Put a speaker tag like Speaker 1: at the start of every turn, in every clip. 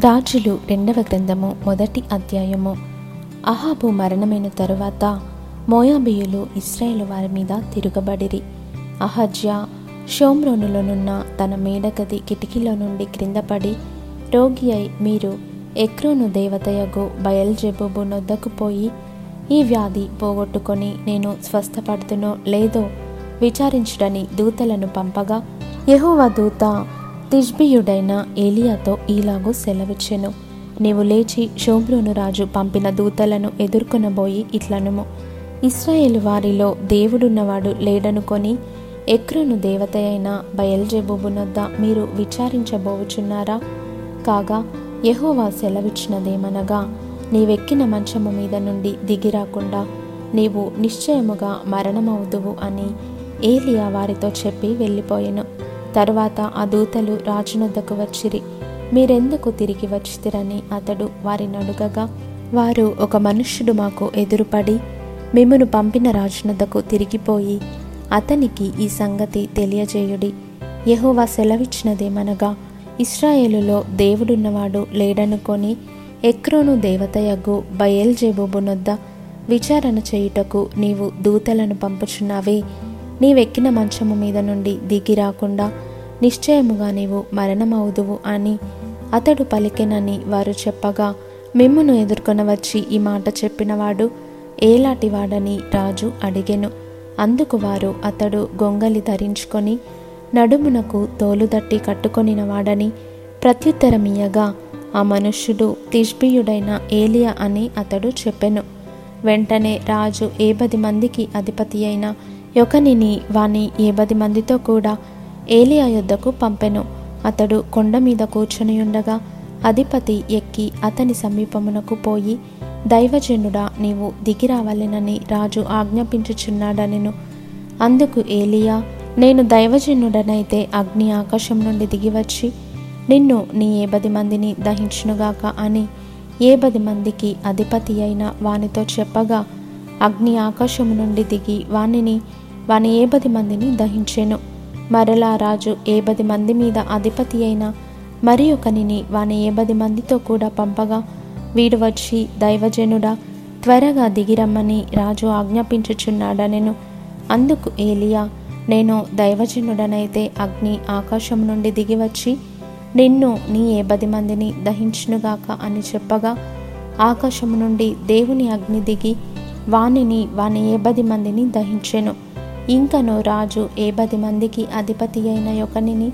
Speaker 1: రాజులు రెండవ గ్రంథము మొదటి అధ్యాయము. అహాబు మరణమైన తరువాత మోయాబియులు ఇస్రాయేల్ వారి మీద తిరగబడిరి. అహజ్యా షోమ్రోనులోనున్న తన మేడగది కిటికీలో నుండి క్రిందపడి రోగి అయి మీరు ఎక్రోను దేవతయగు బయల్జెబుబు నొద్దకు పోయి ఈ వ్యాధి పోగొట్టుకొని నేను స్వస్థపడుతునో లేదో విచారించుడని దూతలను పంపగా యహోవ దూత తిష్బియుడైన ఏలియాతో ఈలాగూ సెలవిచ్చెను. నీవు లేచి షోబ్రోను రాజు పంపిన దూతలను ఎదుర్కొనబోయి ఇట్లనుము. ఇస్రాయేల్ వారిలో దేవుడున్నవాడు లేడనుకొని ఎక్రోను దేవత అయిన బయల్జెబుబునొద్ద మీరు విచారించబోవుచున్నారా? కాగా యహోవా సెలవిచ్చినదేమనగా నీవెక్కిన మంచము మీద నుండి దిగిరాకుండా నీవు నిశ్చయముగా మరణమవుదువు అని ఏలియా వారితో చెప్పి వెళ్ళిపోయెను. తరువాత ఆ దూతలు రాజునొద్దకు వచ్చిరి. మీరెందుకు తిరిగి వచ్చితిరని అతడు వారిని అడుగగా వారు ఒక మనుష్యుడు మాకు ఎదురుపడి మిమ్మను పంపిన రాజునొద్దకు తిరిగిపోయి అతనికి ఈ సంగతి తెలియజేయుడి. యెహోవా సెలవిచ్చినదేమనగా ఇస్రాయేలులో దేవుడున్నవాడు లేడనుకొని ఎక్రోను దేవతయగు బయల్జేబోబునొద్ద విచారణ చేయుటకు నీవు దూతలను పంపుచున్నావే నీవెక్కిన మంచము మీద నుండి దిగి రాకుండా నిశ్చయముగా నీవు మరణమవుదువు అని అతడు పలికెనని వారు చెప్పగా మిమ్మును ఎదుర్కొన వచ్చి ఈ మాట చెప్పినవాడు ఏలాటివాడని రాజు అడిగెను. అందుకు వారు అతడు గొంగలి ధరించుకొని నడుమునకు తోలుదట్టి కట్టుకొనినవాడని ప్రత్యుత్తరమియ్యగా ఆ మనుష్యుడు తిష్బియుడైన ఏలియా అని అతడు చెప్పెను. వెంటనే రాజు ఏ పది మందికి అధిపతి అయిన యొకనిని వాని ఏ పది మందితో కూడా ఏలియా యొద్దకు పంపెను. అతడు కొండ మీద కూర్చొని ఉండగా అధిపతి ఎక్కి అతని సమీపమునకు పోయి దైవజనుడా నీవు దిగిరావాలెనని రాజు ఆజ్ఞాపించుచున్నాడనెను. అందుకు ఏలియా నేను దైవజనుడనైతే అగ్ని ఆకాశం నుండి దిగివచ్చి నిన్ను నీ ఏ పది మందిని దహించునుగాక అని ఏ పది మందికి అధిపతి అయిన వానితో చెప్పగా అగ్ని ఆకాశము నుండి దిగి వానిని వాని ఏ మందిని దహించెను. మరలా రాజు ఏ మంది మీద అధిపతి అయిన మరి ఒకనిని వాని ఏ మందితో కూడా పంపగా వీడు వచ్చి దైవజనుడా త్వరగా దిగిరమ్మని రాజు ఆజ్ఞాపించుచున్నాడనెను. అందుకు ఏలియా నేను దైవజనుడనైతే అగ్ని ఆకాశం నుండి దిగివచ్చి నిన్ను నీ ఏబది మందిని దహించునుగాక అని చెప్పగా ఆకాశము నుండి దేవుని అగ్ని దిగి వానిని వాని ఏబది మందిని దహించెను. ఇంకను రాజు ఏ పది మందికి అధిపతి అయిన యొకనిని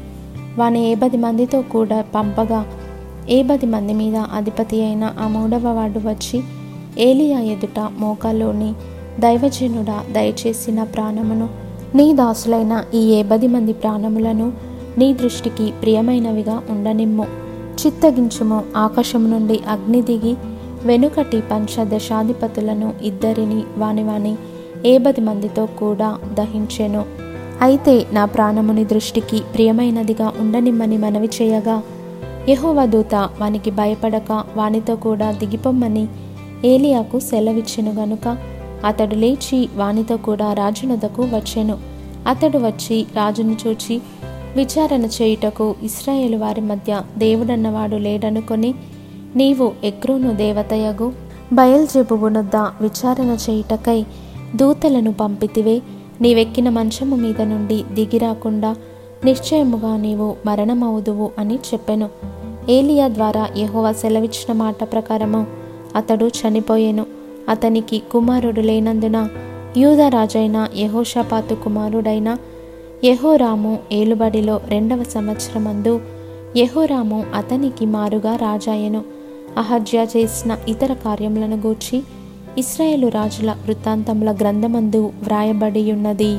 Speaker 1: వాని ఏ పది మందితో కూడా పంపగా ఏ పది మంది మీద అధిపతి అయిన ఆ మూడవ వాడు వచ్చి ఏలియా ఎదుట మోకాలోని దైవజనుడా దయచేసి నా ప్రాణమును నీ దాసులైన ఈ ఏ పది మంది ప్రాణములను నీ దృష్టికి ప్రియమైనవిగా ఉండనిమ్ము. చిత్తగించుము ఆకాశం నుండి అగ్ని దిగి వెనుకటి పంచదశాధిపతులను ఇద్దరిని వాని వాని ఏ పది మందితో కూడా దహించెను. అయితే నా ప్రాణముని దృష్టికి ప్రియమైనదిగా ఉండనిమ్మని మనవి చేయగా యహోవదూత వానికి భయపడక వానితో కూడా దిగిపోమ్మని ఏలియాకు సెలవిచ్చెను గనుక అతడు లేచి వానితో కూడా రాజునదకు వచ్చెను. అతడు వచ్చి రాజును చూచి విచారణ చేయుటకు ఇస్రాయేలు వారి మధ్య దేవుడన్నవాడు లేడనుకొని నీవు ఎక్రోను దేవతయగు బయల్జెబునొద్ద విచారణ చేయుటకై దూతలను పంపితివే. నీవెక్కిన మంచము మీద నుండి దిగిరాకుండా నిశ్చయముగా నీవు మరణమవుదువు అని చెప్పెను. ఏలియా ద్వారా యెహోవా సెలవిచ్చిన మాట ప్రకారము అతడు చనిపోయెను. అతనికి కుమారుడు లేనందున యూదరాజైన యహోషపాతు కుమారుడైన యహోరాము ఏలుబడిలో రెండవ సంవత్సరమందు యహోరాము అతనికి మారుగా రాజాయెను. అహజ్యా చేసిన ఇతర కార్యములను గూర్చి ఇస్రాయేలు రాజుల వృత్తాంతముల గ్రంథమందు వ్రాయబడి ఉన్నది